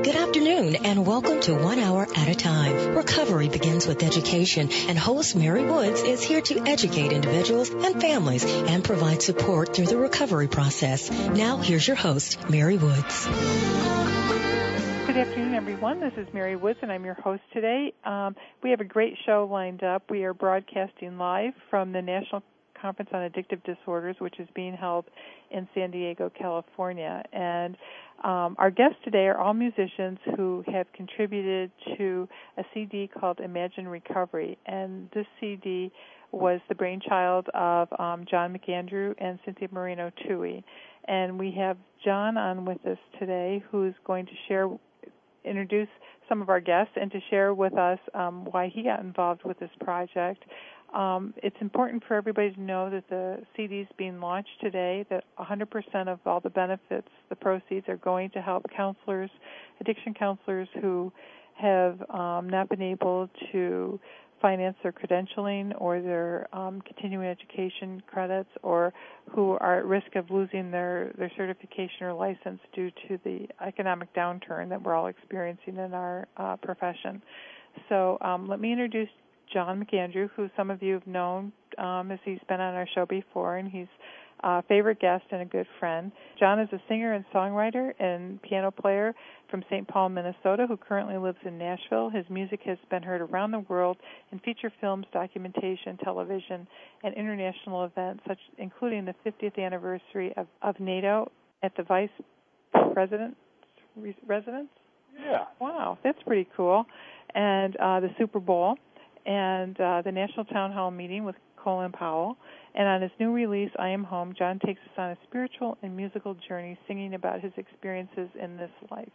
Good afternoon and welcome to One Hour at a Time. Recovery begins with education and host Mary Woods is here to educate individuals and families and provide support through the recovery process. Now here's your host, Mary Woods. Good afternoon, everyone. This is Mary Woods, and I'm your host today. Um, we have a great show lined up. We are broadcasting live from the National Conference on Addictive Disorders, which is being held in San Diego, California. And um, our guests today are all musicians who have contributed to a CD called Imagine Recovery. And this CD was the brainchild of um, John McAndrew and Cynthia Moreno Tuohy. And we have John on with us today who's going to share, introduce some of our guests and to share with us um, why he got involved with this project. Um, it's important for everybody to know that the CD is being launched today, that 100% of all the benefits, the proceeds, are going to help counselors, addiction counselors who have um, not been able to finance their credentialing or their um, continuing education credits or who are at risk of losing their, their certification or license due to the economic downturn that we're all experiencing in our uh, profession. So um, let me introduce John McAndrew, who some of you have known um, as he's been on our show before, and he's a favorite guest and a good friend. John is a singer and songwriter and piano player from St. Paul, Minnesota, who currently lives in Nashville. His music has been heard around the world in feature films, documentation, television, and international events, such including the 50th anniversary of, of NATO at the Vice President's residence. Yeah. Wow, that's pretty cool. And uh, the Super Bowl and uh, the National Town Hall meeting with Colin Powell. And on his new release, I Am Home, John takes us on a spiritual and musical journey singing about his experiences in this life.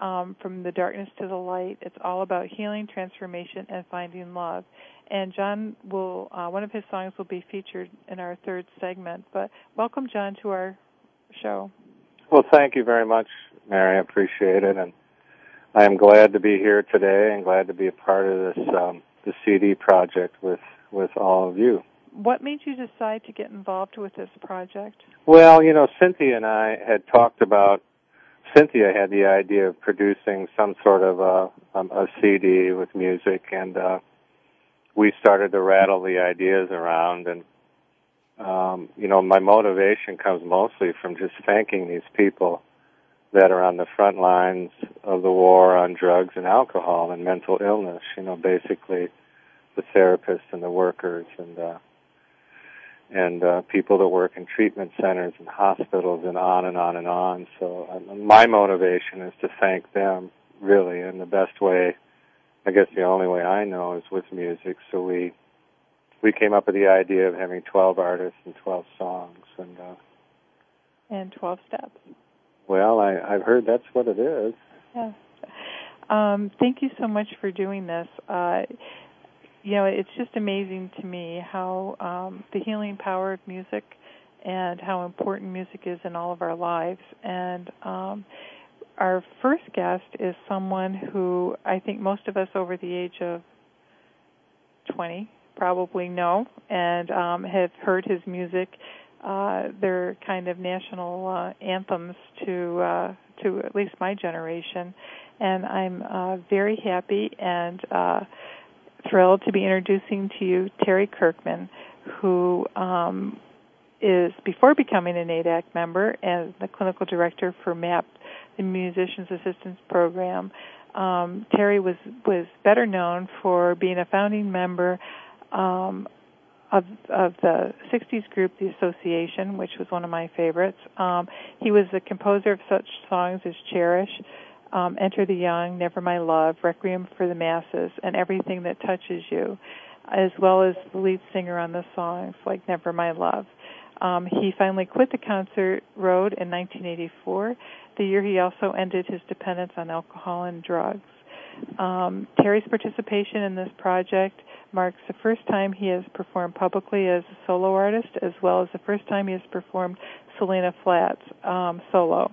Um, from the darkness to the light, it's all about healing, transformation, and finding love. And John will, uh, one of his songs will be featured in our third segment. But welcome, John, to our show. Well, thank you very much, Mary. I appreciate it. And I am glad to be here today and glad to be a part of this um, the CD project with with all of you. What made you decide to get involved with this project? Well, you know, Cynthia and I had talked about. Cynthia had the idea of producing some sort of a, um, a CD with music, and uh, we started to rattle the ideas around. And um, you know, my motivation comes mostly from just thanking these people that are on the front lines of the war on drugs and alcohol and mental illness. You know, basically the therapists and the workers and uh, and uh, people that work in treatment centers and hospitals and on and on and on. So um, my motivation is to thank them really in the best way. I guess the only way I know is with music. So we we came up with the idea of having 12 artists and 12 songs and uh, and 12 steps. Well, I, I've heard that's what it is. Yeah. Um, thank you so much for doing this. Uh, you know, it's just amazing to me how um, the healing power of music and how important music is in all of our lives. And um, our first guest is someone who I think most of us over the age of 20 probably know and um, have heard his music uh, they're kind of national uh, anthems to uh, to at least my generation, and I'm uh, very happy and uh, thrilled to be introducing to you Terry Kirkman, who um, is before becoming an ADAC member and the clinical director for MAP, the Musicians Assistance Program. Um, Terry was was better known for being a founding member um, of of the 60s group, the Association, which was one of my favorites. Um, he was the composer of such songs as Cherish, um, Enter the Young, Never My Love, Requiem for the Masses, and Everything That Touches You, as well as the lead singer on the songs like Never My Love. Um, he finally quit the concert road in 1984, the year he also ended his dependence on alcohol and drugs. Um, Terry's participation in this project marks the first time he has performed publicly as a solo artist, as well as the first time he has performed Selena Flats um, solo,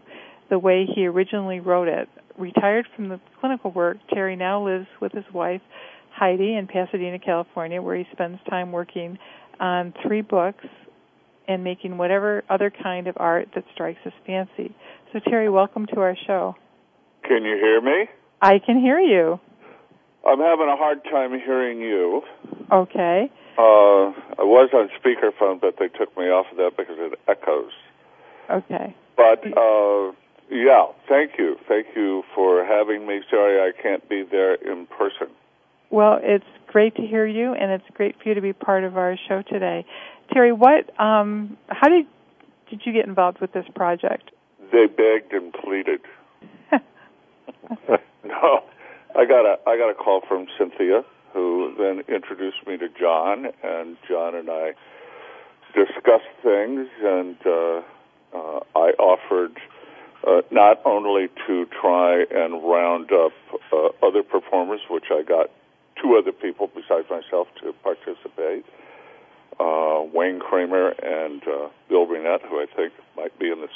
the way he originally wrote it. Retired from the clinical work, Terry now lives with his wife, Heidi, in Pasadena, California, where he spends time working on three books and making whatever other kind of art that strikes his fancy. So, Terry, welcome to our show. Can you hear me? I can hear you. I'm having a hard time hearing you. Okay. Uh, I was on speakerphone, but they took me off of that because it echoes. Okay. But uh, yeah, thank you, thank you for having me. Sorry I can't be there in person. Well, it's great to hear you, and it's great for you to be part of our show today. Terry, what? Um, how did did you get involved with this project? They begged and pleaded. no, I got a I got a call from Cynthia, who then introduced me to John, and John and I discussed things, and uh, uh, I offered uh, not only to try and round up uh, other performers, which I got two other people besides myself to participate. Uh, Wayne Kramer and uh, Bill Burnett, who I think might be in this,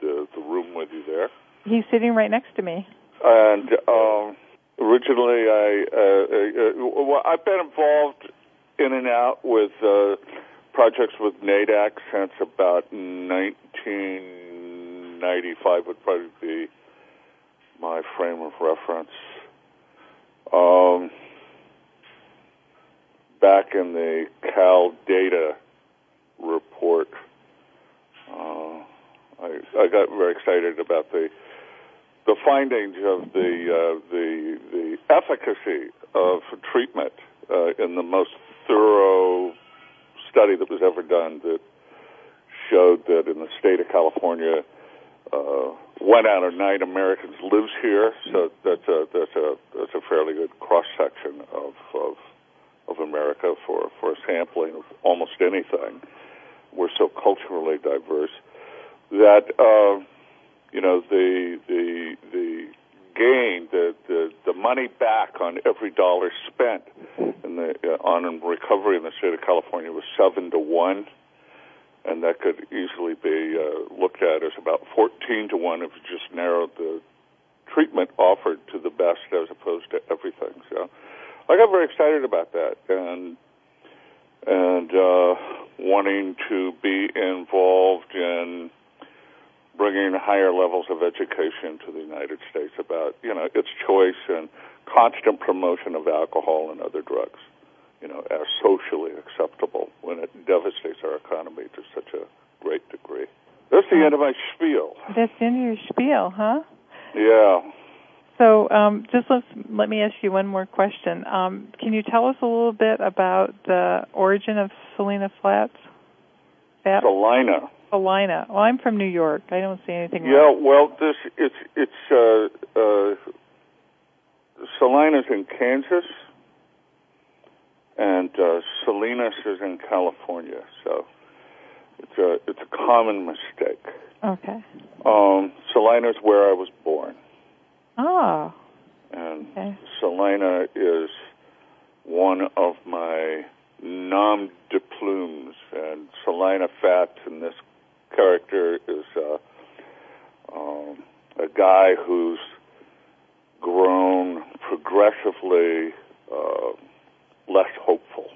the, the room with you there. He's sitting right next to me. And um, originally, I uh, uh, well, I've been involved in and out with uh, projects with NAADAC since about 1995 would probably be my frame of reference. Um, back in the Cal Data report, uh, I, I got very excited about the the findings of the uh, the the efficacy of treatment uh, in the most thorough study that was ever done that showed that in the state of California, uh, one out of nine Americans lives here. So that's a that's a that's a fairly good cross section of, of of America for for sampling of almost anything. We're so culturally diverse that. Uh, you know the the the gain the the the money back on every dollar spent in the uh, on recovery in the state of California was seven to one, and that could easily be uh, looked at as about fourteen to one if you just narrowed the treatment offered to the best as opposed to everything. So I got very excited about that and and uh, wanting to be involved in bringing higher levels of education to the United States about, you know, its choice and constant promotion of alcohol and other drugs, you know, as socially acceptable when it devastates our economy to such a great degree. That's the end of my spiel. That's the end of your spiel, huh? Yeah. So, um, just let let me ask you one more question. Um, can you tell us a little bit about the origin of Selena Flats? That? Salina. Salina. Well, I'm from New York. I don't see anything. Yeah, well, this it's it's uh, uh, Salinas in Kansas, and uh, Salinas is in California. So it's a it's a common mistake. Okay. Um, Salina is where I was born. Oh. And okay. Salina is one of my nom de plumes, and Salina Fat in this character is uh, um, a guy who's grown progressively uh, less hopeful.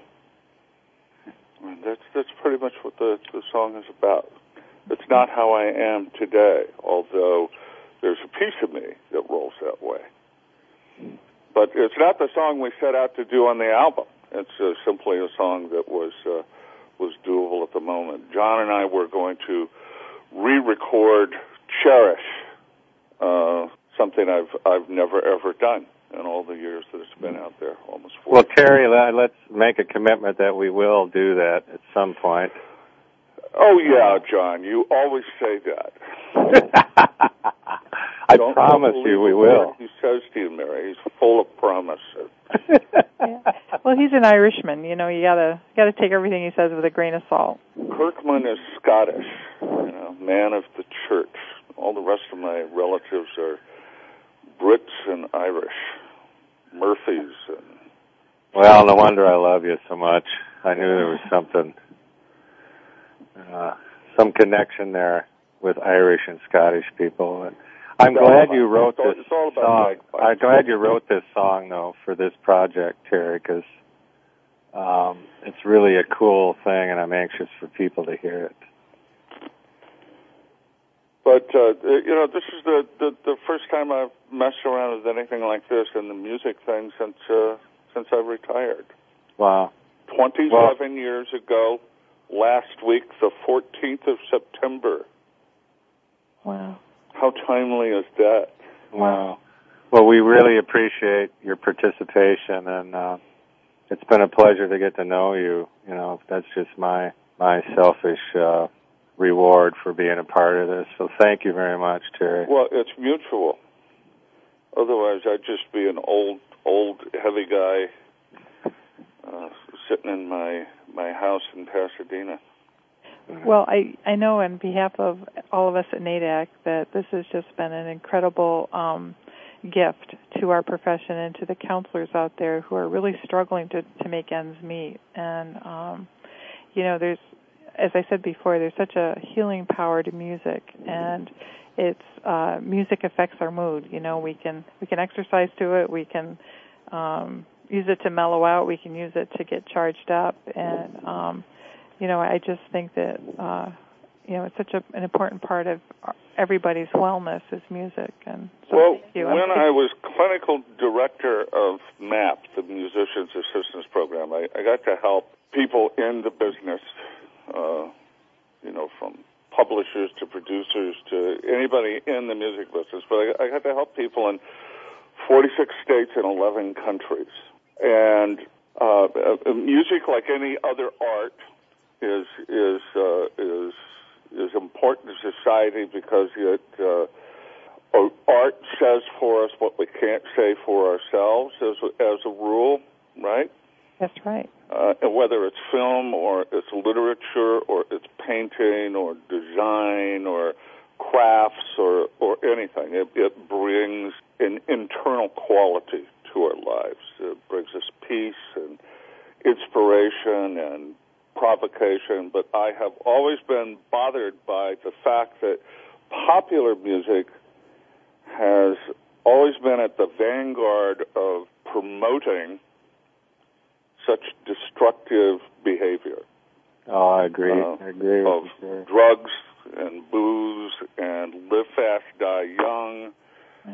And that's that's pretty much what the the song is about. It's not how I am today, although there's a piece of me that rolls that way. But it's not the song we set out to do on the album. It's uh, simply a song that was uh, was doable at the moment. John and I were going to re-record "Cherish," uh, something I've I've never ever done in all the years that it's been out there, almost. 40. Well, Terry, let's make a commitment that we will do that at some point. Oh yeah, John, you always say that. I Don't promise you we will. He says to you, Mary, he's full of promises. yeah. Well, he's an Irishman. You know, you gotta gotta take everything he says with a grain of salt. Kirkman is Scottish, you know, man of the church. All the rest of my relatives are Brits and Irish, Murphys. And... Well, no wonder I love you so much. I knew there was something, uh, some connection there with Irish and Scottish people. And I'm glad you wrote this song. I'm glad you wrote this song though for this project, Terry, because um, it's really a cool thing, and I'm anxious for people to hear it. But uh, you know, this is the, the the first time I've messed around with anything like this in the music thing since uh, since I retired. Wow. Twenty-seven well, years ago, last week, the 14th of September. Wow. How timely is that? Wow. Well, we really appreciate your participation, and uh, it's been a pleasure to get to know you. You know, that's just my my selfish uh, reward for being a part of this. So thank you very much, Terry. Well, it's mutual. Otherwise, I'd just be an old, old, heavy guy uh, sitting in my my house in Pasadena. Well, I I know on behalf of all of us at NAADAC that this has just been an incredible um, gift to our profession and to the counselors out there who are really struggling to to make ends meet. And um, you know, there's as I said before, there's such a healing power to music, and it's uh, music affects our mood. You know, we can we can exercise to it, we can um, use it to mellow out, we can use it to get charged up, and um, you know, I just think that uh, you know it's such a, an important part of everybody's wellness is music. And so well, when I was clinical director of MAP, the Musicians Assistance Program, I, I got to help people in the business, uh, you know, from publishers to producers to anybody in the music business. But I, I got to help people in 46 states and 11 countries. And uh, uh music, like any other art, is is uh, is is important to society because it uh, art says for us what we can't say for ourselves as as a rule, right? That's right. Uh, and whether it's film or it's literature or it's painting or design or crafts or or anything, it, it brings an internal quality to our lives. It brings us peace and inspiration and provocation, but I have always been bothered by the fact that popular music has always been at the vanguard of promoting such destructive behavior. Oh, I agree. Uh, I agree of sure. drugs and booze and live fast, die young,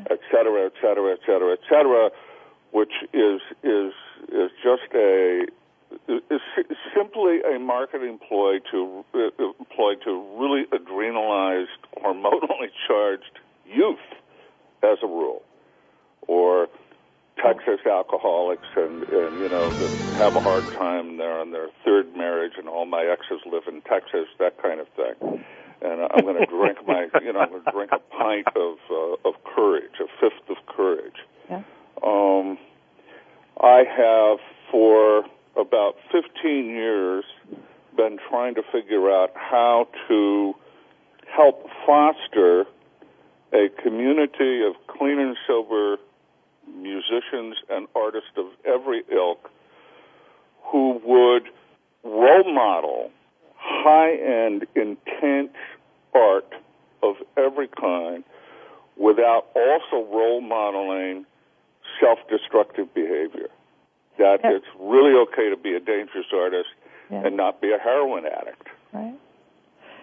et cetera, et cetera, et cetera, et cetera, which is is is just a is simply a marketing ploy to uh, ploy to really adrenalized, hormonally charged youth, as a rule, or Texas alcoholics and, and you know that have a hard time. They're on their third marriage, and all my exes live in Texas. That kind of thing. And I'm going to drink my, you know, I'm going to drink a pint of uh, of courage, a fifth of courage. Yeah. Um, I have for about 15 years been trying to figure out how to help foster a community of clean and sober musicians and artists of every ilk who would role model high-end, intense art of every kind without also role modeling self-destructive behavior that yep. it's really okay to be a dangerous artist and not be a heroin addict. Right.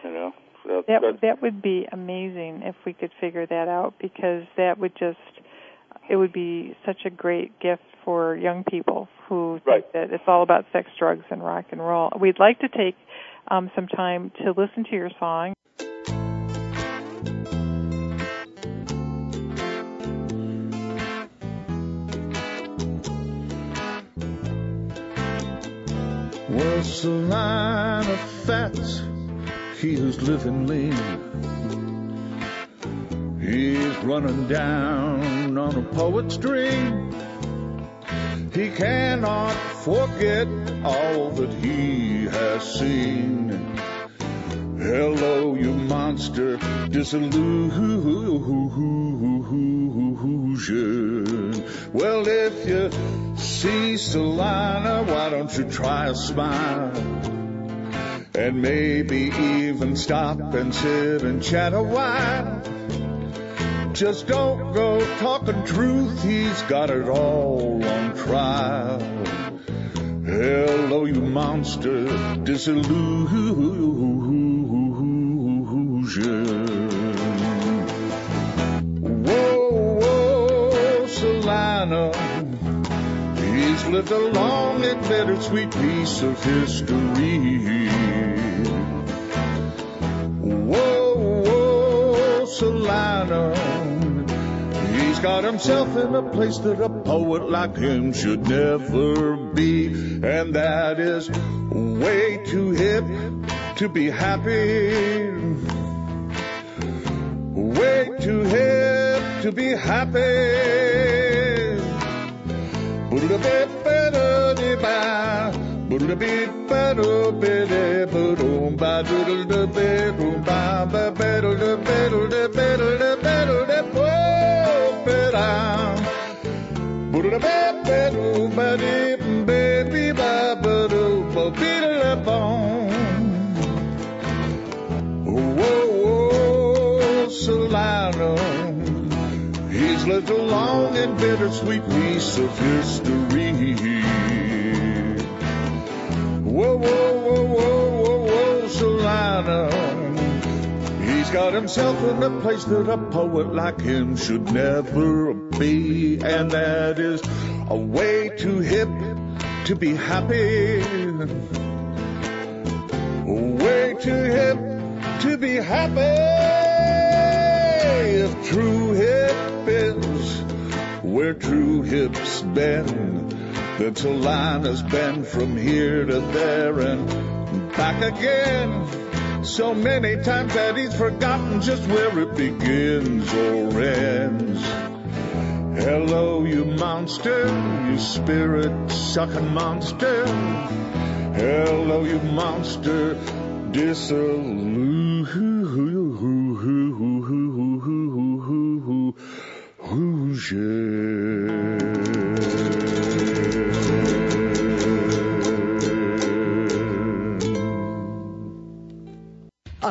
You know. That, that would that would be amazing if we could figure that out because that would just it would be such a great gift for young people who right. think that it's all about sex, drugs, and rock and roll. We'd like to take um, some time to listen to your song. A line of fats. He was living lean. He's running down on a poet's dream. He cannot forget all that he has seen. Hello, you monster, disillusion. Well, if you see Salina, why don't you try a smile? And maybe even stop and sit and chat a while. Just don't go talking truth, he's got it all on trial. Hello, you monster, disillusion. Whoa, whoa, Selina. He's lived a long and bittersweet piece of history. Got himself in a place that a poet like him should never be, and that is way too hip to be happy. Way too hip to be happy. Whoa, Solano. He's lived a long and bittersweet piece of history. Whoa, whoa, whoa, whoa, whoa, whoa, Solana. He's got himself in a place that a poet like him should never be, and that is a way too hip to be happy. A way too hip to be happy. If true hip is where true hips bend, then Solana's been from here to there and back again. So many times that he's forgotten just where it begins or ends. Hello, you monster, you spirit sucking monster. Hello, you monster, disillusion.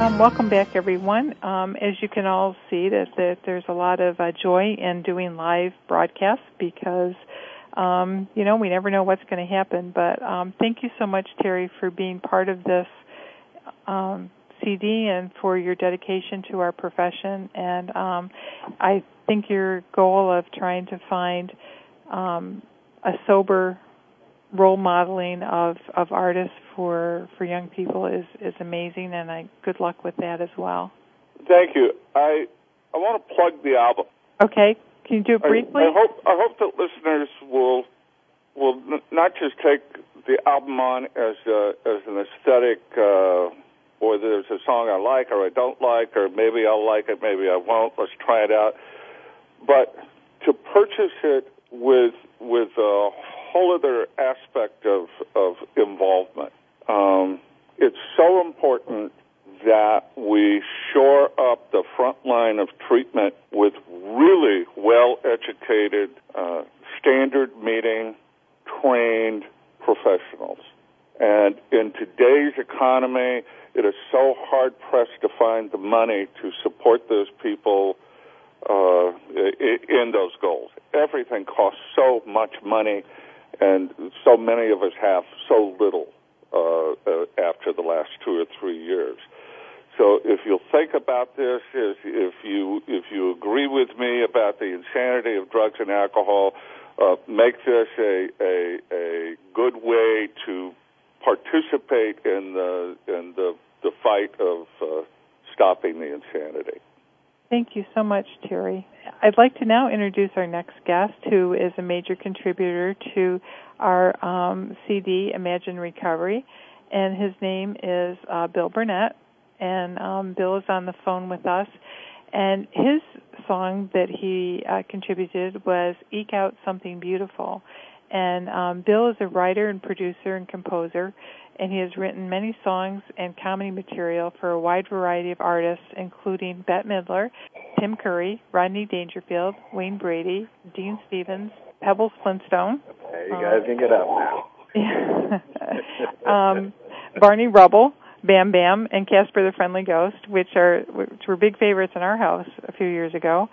Um, welcome back, everyone. Um, as you can all see, that, that there's a lot of uh, joy in doing live broadcasts because, um, you know, we never know what's going to happen. But um, thank you so much, Terry, for being part of this um, CD and for your dedication to our profession. And um, I think your goal of trying to find a sober role modeling of, of artists for, for young people is, is amazing, and I good luck with that as well. Thank you. I I want to plug the album. Okay, can you do it briefly? I, I hope I hope that listeners will will n- not just take the album on as a, as an aesthetic, uh, or there's a song I like or I don't like, or maybe I'll like it, maybe I won't. Let's try it out. But to purchase it with with a whole other aspect of of involvement. Um, it's so important that we shore up the front line of treatment with really well educated, uh, standard meeting, trained professionals. And in today's economy, it is so hard pressed to find the money to support those people uh, in those goals. Everything costs so much money, and so many of us have so little uh, uh, after the last two or three years. So if you'll think about this, is if you if you agree with me about the insanity of drugs and alcohol, uh, make this a, a a good way to participate in the in the the fight of uh, stopping the insanity. Thank you so much, Terry. I'd like to now introduce our next guest, who is a major contributor to our um, CD, Imagine Recovery, and his name is uh, Bill Burnett and um, Bill is on the phone with us. And his song that he uh, contributed was "Eke Out Something Beautiful." And um, Bill is a writer and producer and composer, and he has written many songs and comedy material for a wide variety of artists, including Bette Midler, Tim Curry, Rodney Dangerfield, Wayne Brady, Dean Stevens, Pebbles Flintstone. Hey, you guys um, can get up now. um, Barney Rubble, Bam Bam and Casper the Friendly Ghost, which are which were big favorites in our house a few years ago.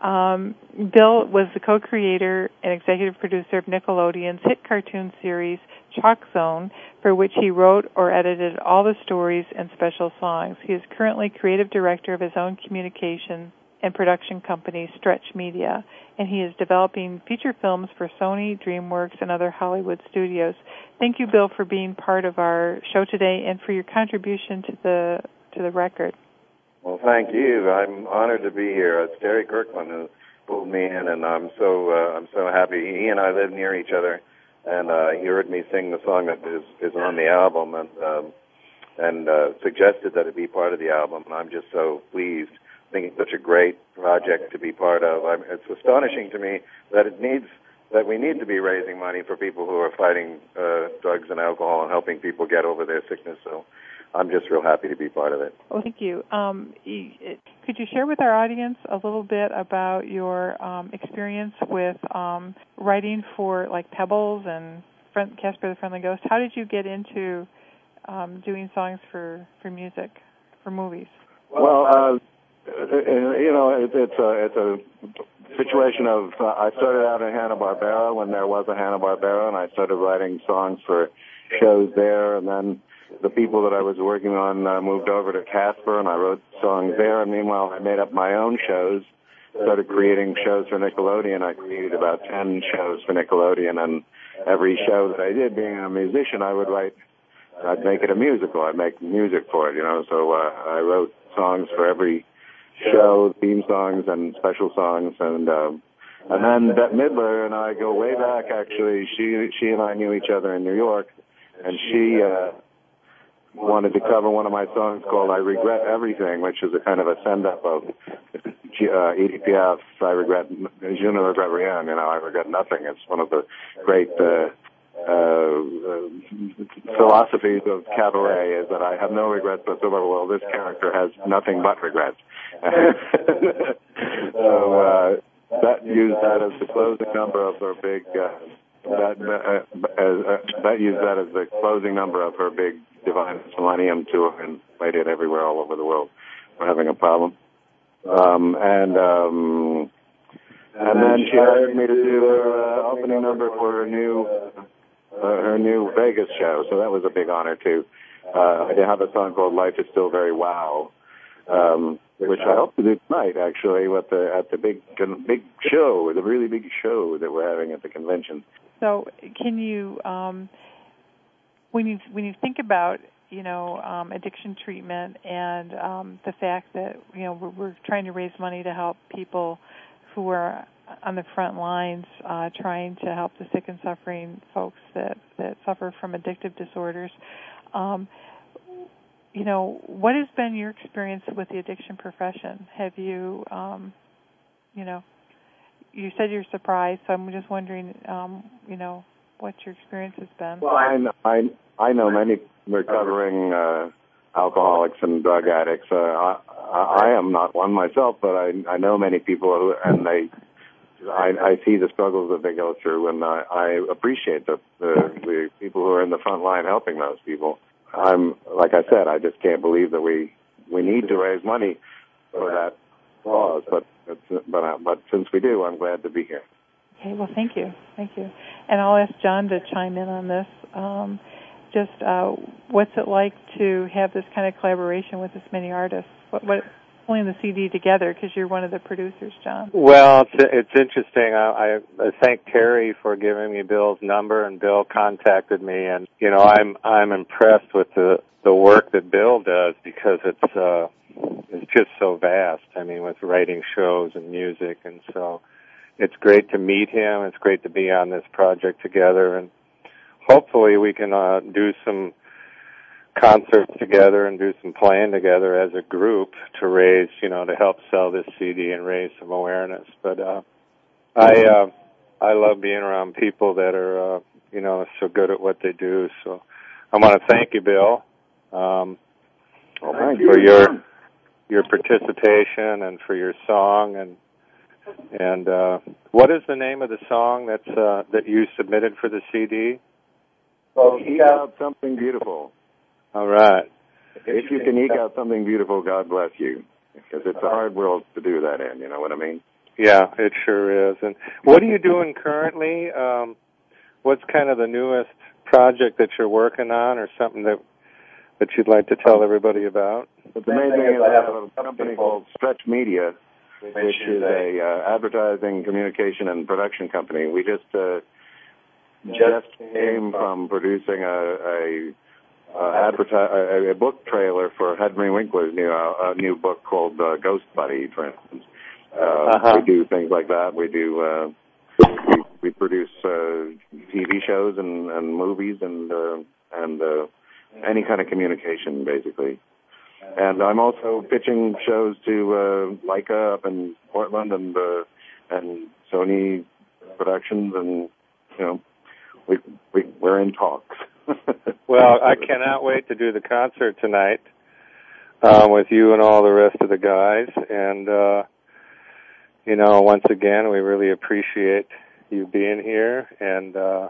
Um, Bill was the co-creator and executive producer of Nickelodeon's hit cartoon series Chalk Zone, for which he wrote or edited all the stories and special songs. He is currently creative director of his own communication and production company Stretch Media, and he is developing feature films for Sony, DreamWorks, and other Hollywood studios. Thank you, Bill, for being part of our show today and for your contribution to the to the record. Well, thank you. I'm honored to be here. It's Terry Kirkman who pulled me in, and I'm so uh, I'm so happy. He and I live near each other, and uh, he heard me sing the song that is is on the album, and um, and uh, suggested that it be part of the album. And I'm just so pleased I think it's such a great project to be part of. I'm, it's astonishing to me that it needs that we need to be raising money for people who are fighting uh, drugs and alcohol and helping people get over their sickness. So I'm just real happy to be part of it. Well, thank you. Um, could you share with our audience a little bit about your um, experience with um, writing for like Pebbles and Casper the Friendly Ghost? How did you get into um, doing songs for for music for movies? Well, uh, you know, it, it's a it's a situation of uh, I started out in Hanna Barbera when there was a Hanna Barbera, and I started writing songs for shows there, and then the people that I was working on uh, moved over to Casper, and I wrote songs there. And meanwhile, I made up my own shows, started creating shows for Nickelodeon. I created about ten shows for Nickelodeon, and every show that I did, being a musician, I would write. I'd make it a musical. I'd make music for it, you know. So uh, I wrote songs for every show, theme songs and special songs, and um, and then Bette Midler and I go way back. Actually, she she and I knew each other in New York, and she uh, wanted to cover one of my songs called "I Regret Everything," which is a kind of a send up of uh, Piaf's "I Regret Je ne regrette rien." You know, I regret nothing. It's one of the great. Uh, uh, uh, philosophies of cabaret is that I have no regrets whatsoever. Well, this character has nothing but regrets. so uh, that used that as the closing number of her big. Uh, that uh, uh, that used that as the closing number of her big Divine Millennium tour and played it everywhere all over the world. We're having a problem. Um, and um, and then she hired me to do her uh, opening number for her new uh, her new Vegas show. So that was a big honor too. uh, I have a song called "Life Is Still Very Wow," um, which I hope to do tonight, actually, at the at the big big show, the really big show that we're having at the convention. So, can you, um, when you when you think about you know um, addiction treatment and um, the fact that you know we're, we're trying to raise money to help people who are on the front lines uh, trying to help the sick and suffering folks that that suffer from addictive disorders. Um, you know, what has been your experience with the addiction profession? Have you, um, you know, you said you're surprised, so I'm just wondering, um, you know, what your experience has been. Well, I'm I, I know many recovering uh, alcoholics and drug addicts. Uh, I, I am not one myself, but I I know many people who and they. I, I see the struggles that they go through, and I, I appreciate the, the the people who are in the front line helping those people. I'm like I said, I just can't believe that we we need to raise money for that cause, but but uh, but since we do, I'm glad to be here. Okay, well, thank you, thank you, and I'll ask John to chime in on this. Um, just uh, what's it like to have this kind of collaboration with this many artists? What, what pulling the CD together because you're one of the producers, John. Well, it's it's interesting. I, I thank Terry for giving me Bill's number, and Bill contacted me, and you know I'm I'm impressed with the the work that Bill does because it's uh it's just so vast. I mean, with writing shows and music, and so it's great to meet him. It's great to be on this project together, and hopefully we can uh, do some concerts together and do some playing together as a group to raise, you know, to help sell this CD and raise some awareness. But uh I uh I love being around people that are uh you know so good at what they do. So I want to thank you, Bill, um well, thank for you. your your participation and for your song and and uh what is the name of the song that's uh that you submitted for the CD? Well, eke out something beautiful. All right. If you can eke out something beautiful, God bless you. Because it's a hard world to do that in, you know what I mean? Yeah, it sure is. And what are you doing currently? Um, what's kind of the newest project that you're working on or something that that you'd like to tell everybody about? But the main thing is I have a company called Stretch Media, which is a uh, advertising, communication, and production company. We just uh, just came from producing a, a uh, advertise a, a book trailer for Henry Winkler's new uh, a new book called uh, Ghost Buddy, for instance. Uh, Uh-huh. We do things like that. We do uh, we, we produce uh, TV shows and, and movies and uh, and uh, any kind of communication, basically. And I'm also pitching shows to uh, Laika up in Portland and uh, and Sony Productions, and you know we we we're in talks. Well, I cannot wait to do the concert tonight um, with you and all the rest of the guys. And uh, you know, once again, we really appreciate you being here, and uh,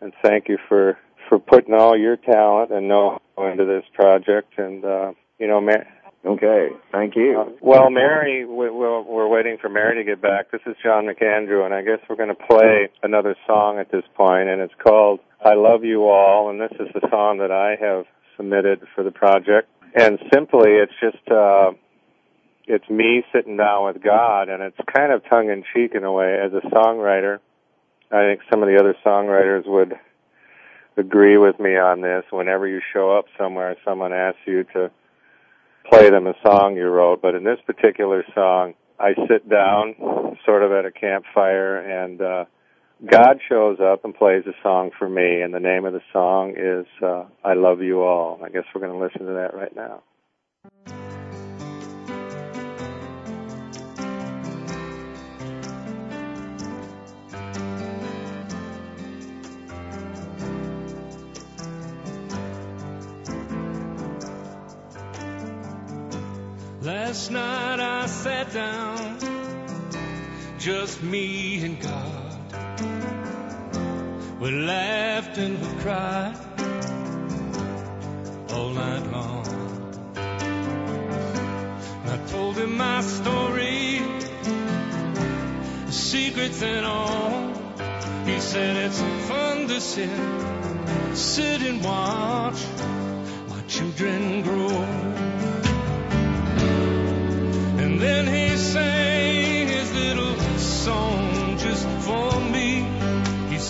and thank you for for putting all your talent and know into this project. And uh, you know, Mar- Okay, thank you. uh, well, Mary, we, we're, we're waiting for Mary to get back. This is John McAndrew, and I guess we're going to play another song at this point, and it's called "I Love You All," and this is the song that I have submitted for the project. And simply, it's just uh, it's me sitting down with God, and it's kind of tongue in cheek in a way. As a songwriter, I think some of the other songwriters would agree with me on this. Whenever you show up somewhere, someone asks you to play them a song you wrote, but in this particular song, I sit down sort of at a campfire and uh God shows up and plays a song for me and the name of the song is uh I Love You All. I guess we're going to listen to that right now. Last night I sat down, just me and God. We laughed and we cried all night long. I told him my story, secrets and all. He said it's fun to sit, sit and watch my children grow.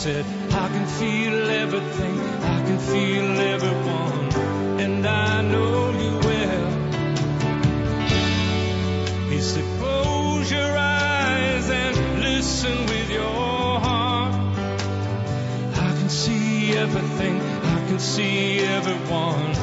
Said, I can feel everything, I can feel everyone, and I know you well. He said, close your eyes and listen with your heart. I can see everything, I can see everyone,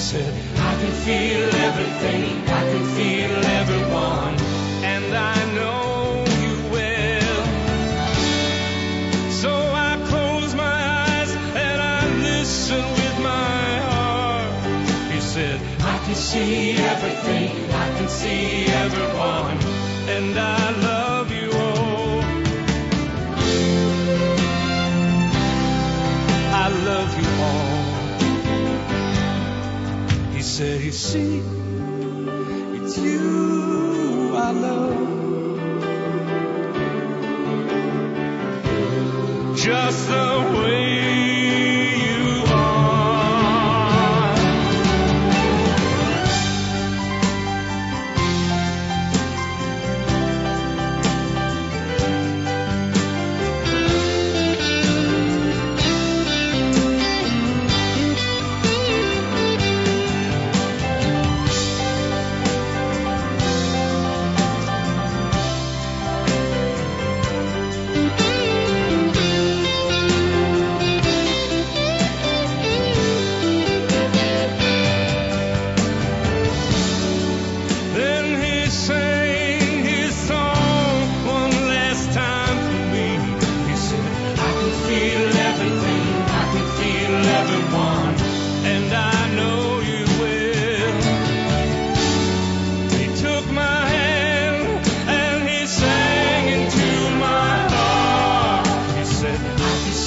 said, I can feel everything, I can feel everyone, and I know you well. So I close my eyes and I listen with my heart. He said, I can see everything, I can see everyone, and I love said, You see, it's you I love. Just the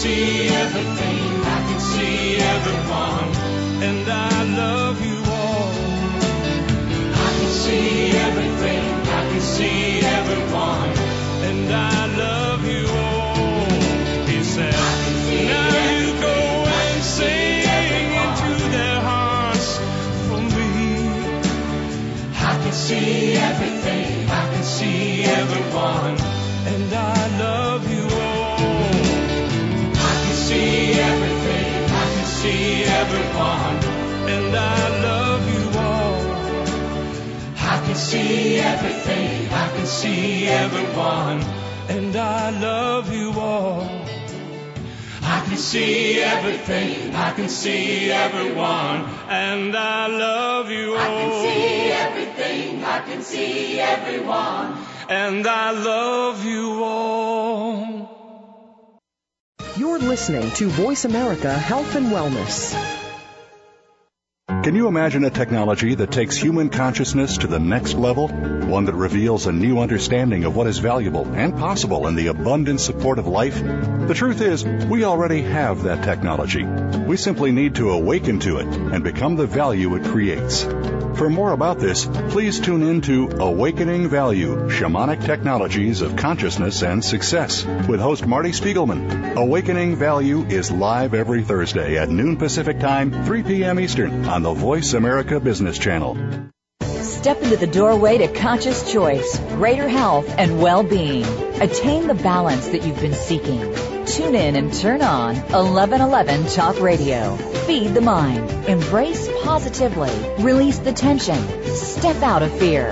see everything, I can see everyone, and I love you all. I can see everything, I can see everyone, see everything, I can see everyone, and I love you all. I can see everything, I can see everyone, and I love you all. I can see everything, I can see everyone, and I love you all. You're listening to Voice America Health and Wellness. Can you imagine a technology that takes human consciousness to the next level? One that reveals a new understanding of what is valuable and possible in the abundant support of life? The truth is, we already have that technology. We simply need to awaken to it and become the value it creates. For more about this, please tune in to Awakening Value Shamanic Technologies of Consciousness and Success with host Marty Spiegelman. Awakening Value is live every Thursday at noon Pacific Time, 3 p.m. Eastern on the Voice America Business Channel. Step into the doorway to conscious choice, greater health, and well-being. Attain the balance that you've been seeking. Tune in and turn on 1111 Talk Radio. Feed the mind. Embrace positively. Release the tension. Step out of fear.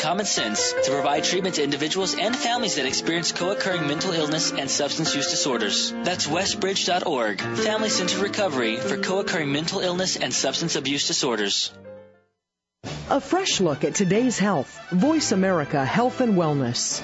common sense to provide treatment to individuals and families that experience co-occurring mental illness and substance use disorders. That's westbridge.org, Family Centered Recovery for co-occurring mental illness and substance abuse disorders. A fresh look at today's health. Voice America Health and Wellness.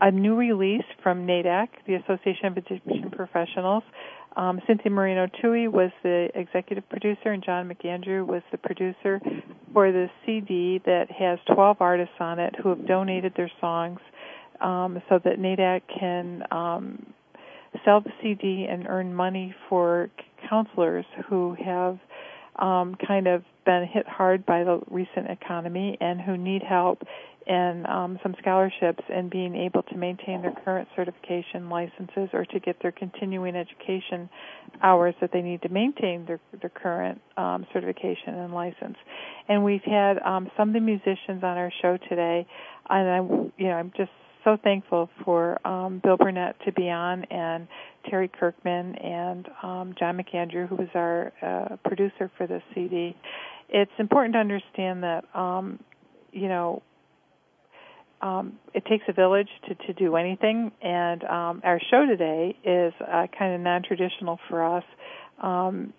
a new release from NAADAC, the Association of Addiction Professionals. Um, Cynthia Moreno Tuohy was the executive producer, and John McAndrew was the producer for the CD that has 12 artists on it who have donated their songs um, so that NAADAC can um, sell the CD and earn money for counselors who have um, kind of been hit hard by the recent economy and who need help and um, some scholarships and being able to maintain their current certification licenses or to get their continuing education hours that they need to maintain their their current um, certification and license. And we've had um, some of the musicians on our show today, and I, you know, I'm just so thankful for um, Bill Burnett to be on and Terry Kirkman and um, John McAndrew, who was our uh, producer for this CD. It's important to understand that, um, you know, um, it takes a village to, to do anything, and um, our show today is uh, kind of non-traditional for us. Um,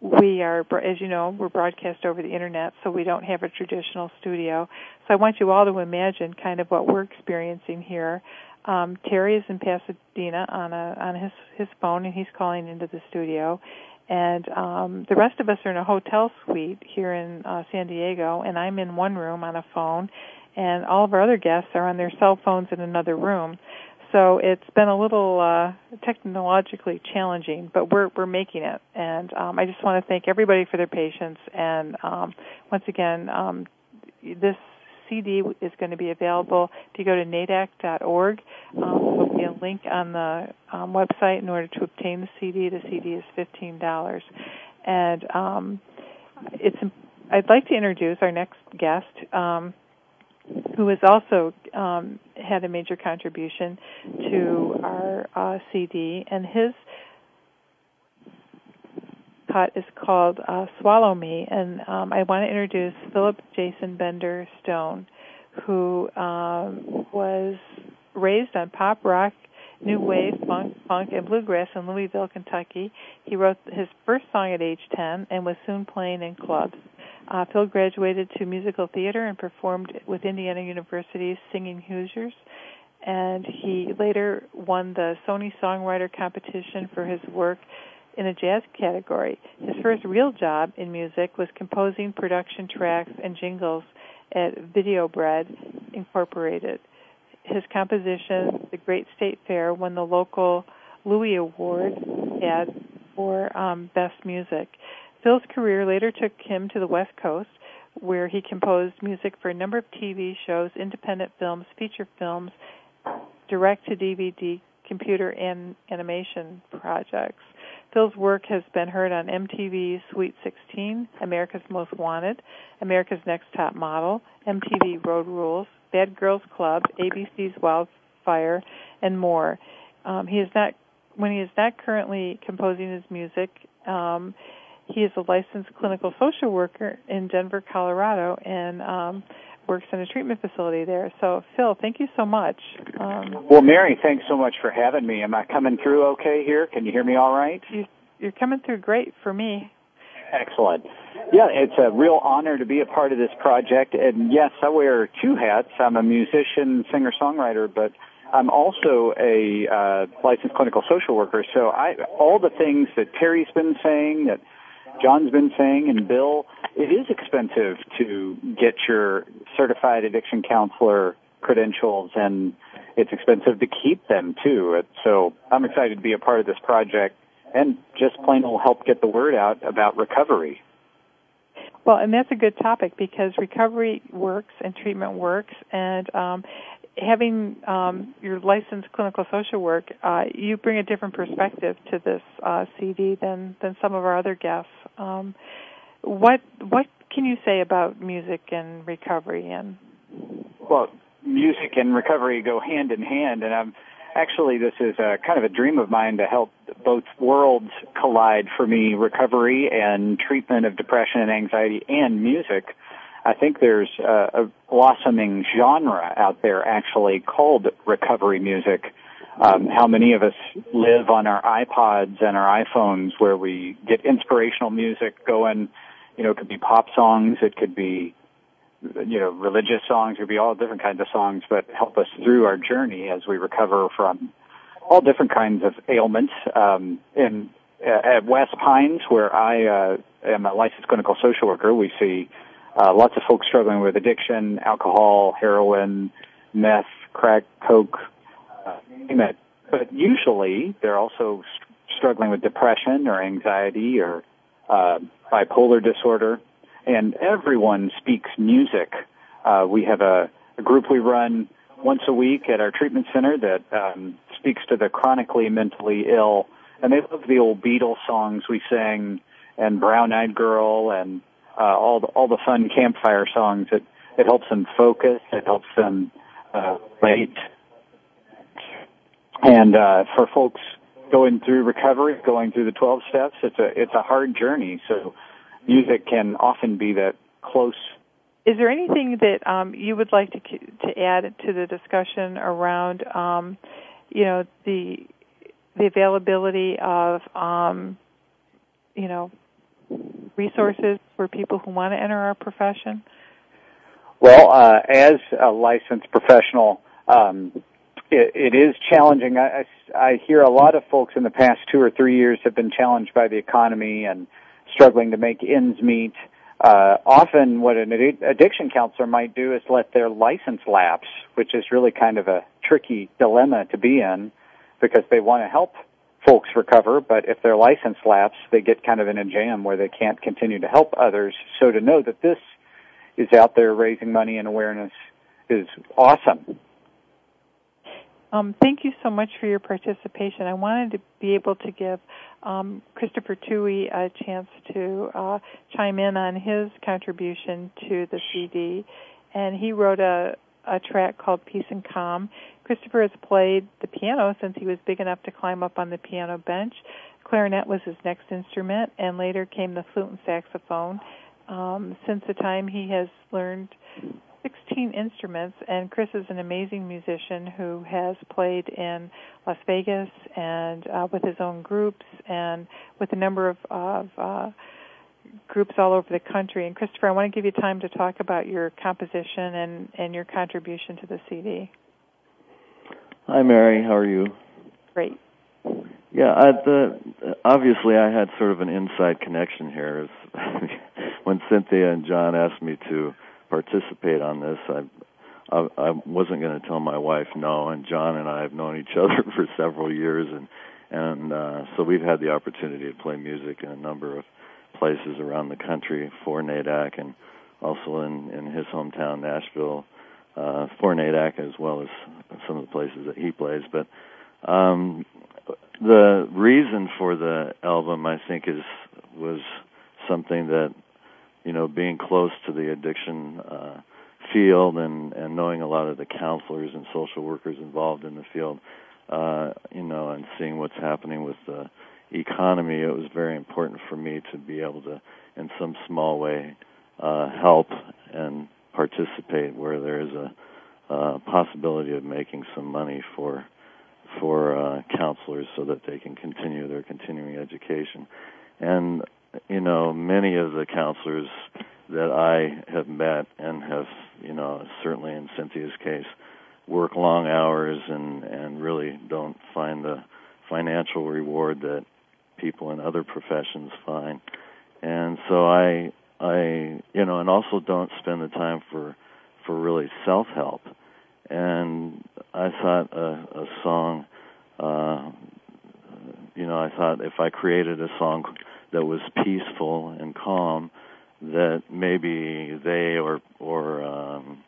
we are, as you know, we're broadcast over the internet, so we don't have a traditional studio. So I want you all to imagine kind of what we're experiencing here. Um, Terry is in Pasadena on a on his his phone, and he's calling into the studio. And um, the rest of us are in a hotel suite here in uh, San Diego, and I'm in one room on a phone, and all of our other guests are on their cell phones in another room. So it's been a little uh, technologically challenging, but we're we're making it. And um, I just want to thank everybody for their patience. And um, once again, um, this CD is going to be available if you go to naadac.org. Um, there'll be a link on the um, website in order to obtain the CD. The CD is fifteen dollars, and um, it's. I'd like to introduce our next guest. Um, who has also um, had a major contribution to our uh, CD, and his cut is called uh, "Swallow Me." And um, I want to introduce Philip Jason Bender Stone, who um, was raised on pop rock, new wave, funk, funk, and bluegrass in Louisville, Kentucky. He wrote his first song at age 10 and was soon playing in clubs. Uh, Phil graduated to musical theater and performed with Indiana University's Singing Hoosiers. And he later won the Sony Songwriter Competition for his work in a jazz category. His first real job in music was composing production tracks and jingles at Video Bread Incorporated. His composition, The Great State Fair, won the local Louie Award ad for um, Best Music. Phil's career later took him to the West Coast, where he composed music for a number of TV shows, independent films, feature films, direct to DVD, computer, and animation projects. Phil's work has been heard on MTV's Sweet 16, America's Most Wanted, America's Next Top Model, MTV Road Rules, Bad Girls Club, ABC's Wildfire, and more. Um, he is not when he is not currently composing his music Um, he is a licensed clinical social worker in Denver, Colorado, and um, works in a treatment facility there. So, Phil, thank you so much. Um, well, Mary, thanks so much for having me. Am I coming through okay here? Can you hear me all right? You, you're coming through great for me. Excellent. Yeah, it's a real honor to be a part of this project. And yes, I wear two hats. I'm a musician, singer, songwriter, but I'm also a uh, licensed clinical social worker. So I, all the things that Terry's been saying, that John's been saying, and Bill, it is expensive to get your certified addiction counselor credentials, and it's expensive to keep them too. So I'm excited to be a part of this project and just plain will help get the word out about recovery. Well, and that's a good topic because recovery works and treatment works, and um, having um, your licensed clinical social work, uh, you bring a different perspective to this uh, CD than than some of our other guests. Um, what what can you say about music and recovery? And well, music and recovery go hand in hand, and I'm actually this is a, kind of a dream of mine to help both worlds collide for me: recovery and treatment of depression and anxiety, and music. I think there's a, a blossoming genre out there actually called recovery music. Um, how many of us live on our iPods and our iPhones where we get inspirational music going? You know, it could be pop songs, it could be, you know, religious songs, it could be all different kinds of songs, but help us through our journey as we recover from all different kinds of ailments. Um, in at West Pines, where I uh, am a licensed clinical social worker, we see uh, lots of folks struggling with addiction, alcohol, heroin, meth, crack, coke, uh, it. But usually they're also st- struggling with depression or anxiety or uh, bipolar disorder. And everyone speaks music. Uh, we have a, a group we run once a week at our treatment center that um, speaks to the chronically mentally ill. And they love the old Beatles songs we sang and Brown Eyed Girl and uh, all the, all the fun campfire songs. It it helps them focus. It helps them uh, wait. And uh, for folks going through recovery, going through the 12 steps, it's a it's a hard journey. So music can often be that close. Is there anything that um, you would like to to add to the discussion around, um, you know, the the availability of, um, you know, resources for people who want to enter our profession? Well, uh, as a licensed professional, um, it, it is challenging. I, I, I hear a lot of folks in the past two or three years have been challenged by the economy and struggling to make ends meet. Uh, often what an addiction counselor might do is let their license lapse, which is really kind of a tricky dilemma to be in because they want to help folks recover, but if their license lapse, they get kind of in a jam where they can't continue to help others. So to know that this is out there raising money and awareness is awesome. Um, thank you so much for your participation. I wanted to be able to give um, Christopher Tuohy a chance to uh, chime in on his contribution to the CD, and he wrote a, a track called Peace and Calm. Christopher has played the piano since he was big enough to climb up on the piano bench. Clarinet was his next instrument, and later came the flute and saxophone. Um, since the time he has learned 16 instruments, and Chris is an amazing musician who has played in Las Vegas and uh, with his own groups and with a number of, of uh, groups all over the country. And Christopher, I want to give you time to talk about your composition and, and your contribution to the CD. Hi, Mary. How are you? Great. Yeah, I, the, obviously I had sort of an inside connection here. when Cynthia and John asked me to participate on this, I I, I wasn't going to tell my wife no. And John and I have known each other for several years, and and uh, so we've had the opportunity to play music in a number of places around the country for NAADAC, and also in in his hometown, Nashville uh, for NAADAC as well as some of the places that he plays. But um, the reason for the album, I think, is was something that you know, being close to the addiction uh, field and and knowing a lot of the counselors and social workers involved in the field, uh, you know, and seeing what's happening with the economy, it was very important for me to be able to, in some small way, uh, help and participate where there is a, a possibility of making some money for for uh, counselors so that they can continue their continuing education. And you know, many of the counselors that I have met and have, you know, certainly in Cynthia's case, work long hours and and really don't find the financial reward that people in other professions find. And so I I you know, and also don't spend the time for for really self-help. And I thought a, a song uh you know, I thought if I created a song that was peaceful and calm that maybe they or or um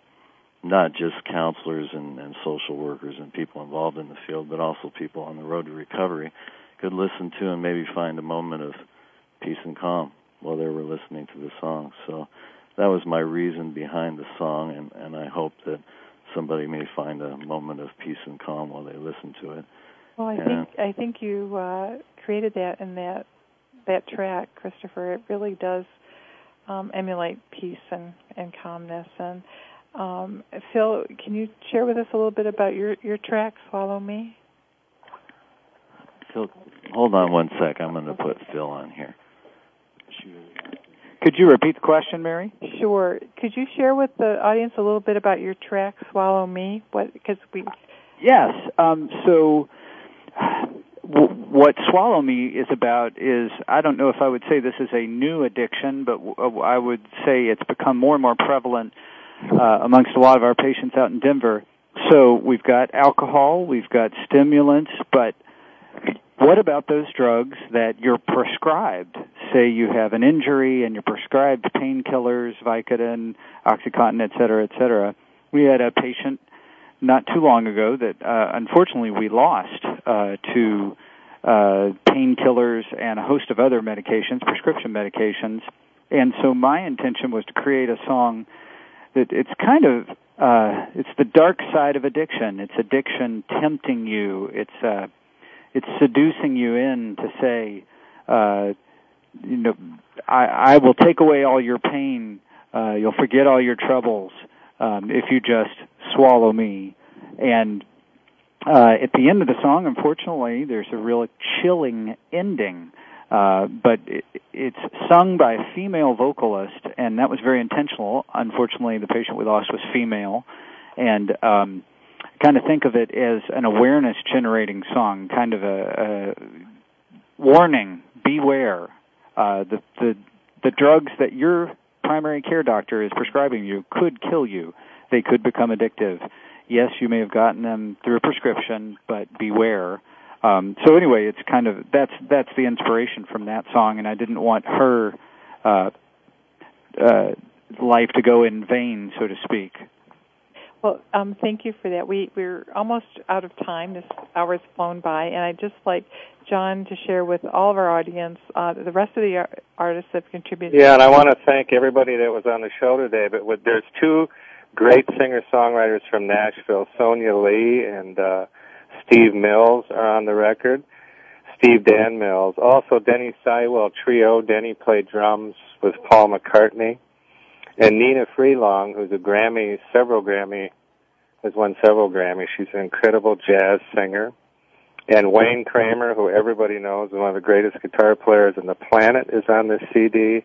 not just counselors and, and social workers and people involved in the field, but also people on the road to recovery could listen to and maybe find a moment of peace and calm while they were listening to the song. So that was my reason behind the song, and, and I hope that somebody may find a moment of peace and calm while they listen to it. Well, I and, think I think you uh, created that in that that track, Christopher. It really does um, emulate peace and, and calmness. And um, Phil, can you share with us a little bit about your your track, "Swallow Me"? Phil, hold on one sec. I'm going to put Phil on here. Could you repeat the question, Mary? Sure. Could you share with the audience a little bit about your track "Swallow Me"? What because we. Yes. Um, so, w- what "Swallow Me" is about is I don't know if I would say this is a new addiction, but w- I would say it's become more and more prevalent uh, amongst a lot of our patients out in Denver. So we've got alcohol, we've got stimulants, but what about those drugs that you're prescribed? Say you have an injury and you're prescribed painkillers, Vicodin, OxyContin, et cetera, et cetera. We had a patient not too long ago that uh, unfortunately we lost uh, to uh, painkillers and a host of other medications, prescription medications. And so my intention was to create a song that it's kind of uh, it's the dark side of addiction. It's addiction tempting you. It's uh, it's seducing you in to say, uh, you know, I, I will take away all your pain. Uh, you'll forget all your troubles um, if you just swallow me. And uh, at the end of the song, unfortunately, there's a real chilling ending. Uh, but it, it's sung by a female vocalist, and that was very intentional. Unfortunately, the patient we lost was female, and um, kind of think of it as an awareness generating song, kind of a, a warning, beware. Uh, the the the drugs that your primary care doctor is prescribing you could kill you. They could become addictive. Yes, you may have gotten them through a prescription, but beware. Um, so anyway, it's kind of that's that's the inspiration from that song, and I didn't want her uh, uh, life to go in vain, so to speak. Well, um, thank you for that. We we're almost out of time. This hour's flown by, and I'd just like John to share with all of our audience uh, the rest of the artists that have contributed. Yeah, and I want to thank everybody that was on the show today. But with, there's two great singer songwriters from Nashville, Sonia Leigh and uh, Steve Mills are on the record. Steve Dan Mills, also Denny Seiwell Trio. Denny played drums with Paul McCartney and Nnenna Freelon, who's a Grammy, several Grammy, has won several Grammys. She's an incredible jazz singer. And Wayne Kramer, who everybody knows, one of the greatest guitar players on the planet, is on this CD.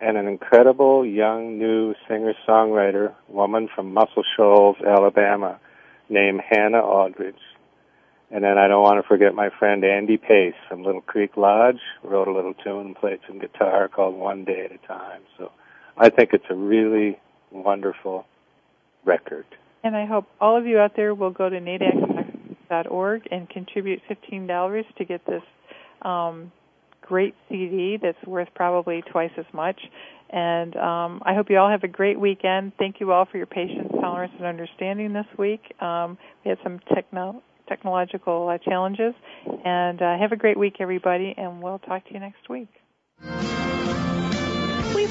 And an incredible young new singer-songwriter woman from Muscle Shoals, Alabama, named Hannah Aldridge. And then I don't want to forget my friend Andy Pace from Little Creek Lodge, wrote a little tune and played some guitar called One Day at a Time. So I think it's a really wonderful record. And I hope all of you out there will go to naadac.org and contribute $15 to get this um, great CD that's worth probably twice as much. And um, I hope you all have a great weekend. Thank you all for your patience, tolerance, and understanding this week. Um, we had some techno- technological uh, challenges. And uh, have a great week, everybody, and we'll talk to you next week.